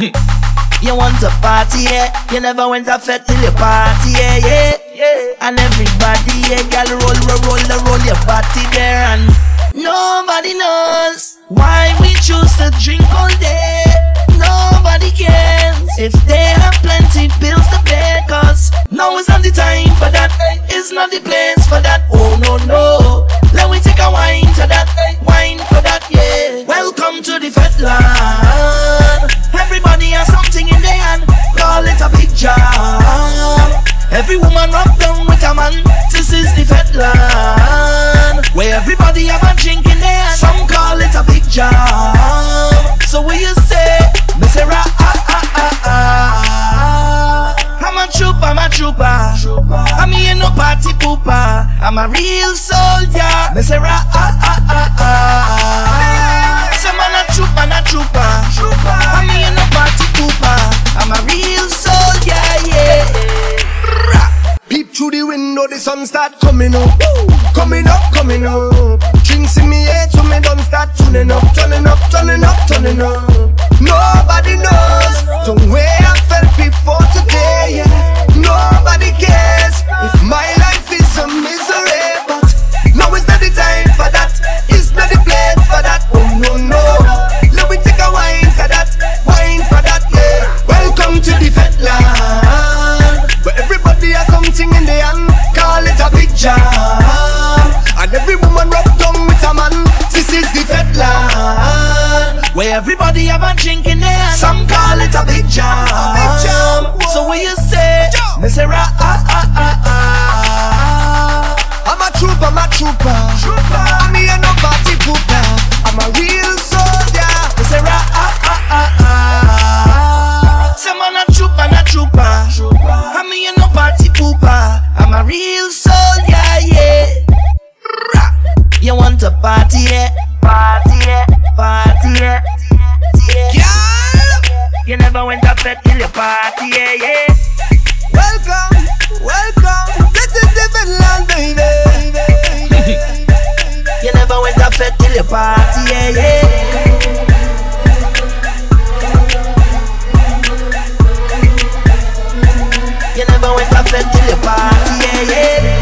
you want to party, yeah. You never went to fete till you party, yeah, yeah, yeah. And everybody, yeah, girl, roll, roll, roll, roll, roll your body there, and nobody knows why we choose to drink all day. Nobody cares if they have plenty bills to pay, cause now is not the time for that. It's not the place for that. Everybody have a drink in hand. Some call it a big job. So what you say? Me say ra ah ah ah ah. I'm a trooper, I'm a trooper. I'm here no party pooper. I'm a real soldier. Me say ra ah ah ah ah. Say man a trooper, a trooper. I'm here no party pooper. I'm a real soldier, yeah. Rah. Peep through the window, the sun start coming up. Coming up, up. Drinks in me eh, head, so me don't start tuning up, turning up, turning up, turning up. Where everybody have a drink in there. Some call it a big jam. So what you say? Me say ra ah ah ah ah. I'm a trooper, I'm a trooper. I'm here no party pooper. I'm a real soldier. Me say ra ah ah ah ah. Say man a trooper, a trooper. I'm here no party pooper. I'm a real soldier, yeah. Rah. You want to party, yeah? Party, yeah. Party, yeah. You never went to fed till your party, yeah, yeah. Welcome, welcome. This is the Feteland, baby. you never went to fed till your party, yeah, yeah. You never went to fed till your party, yeah, yeah.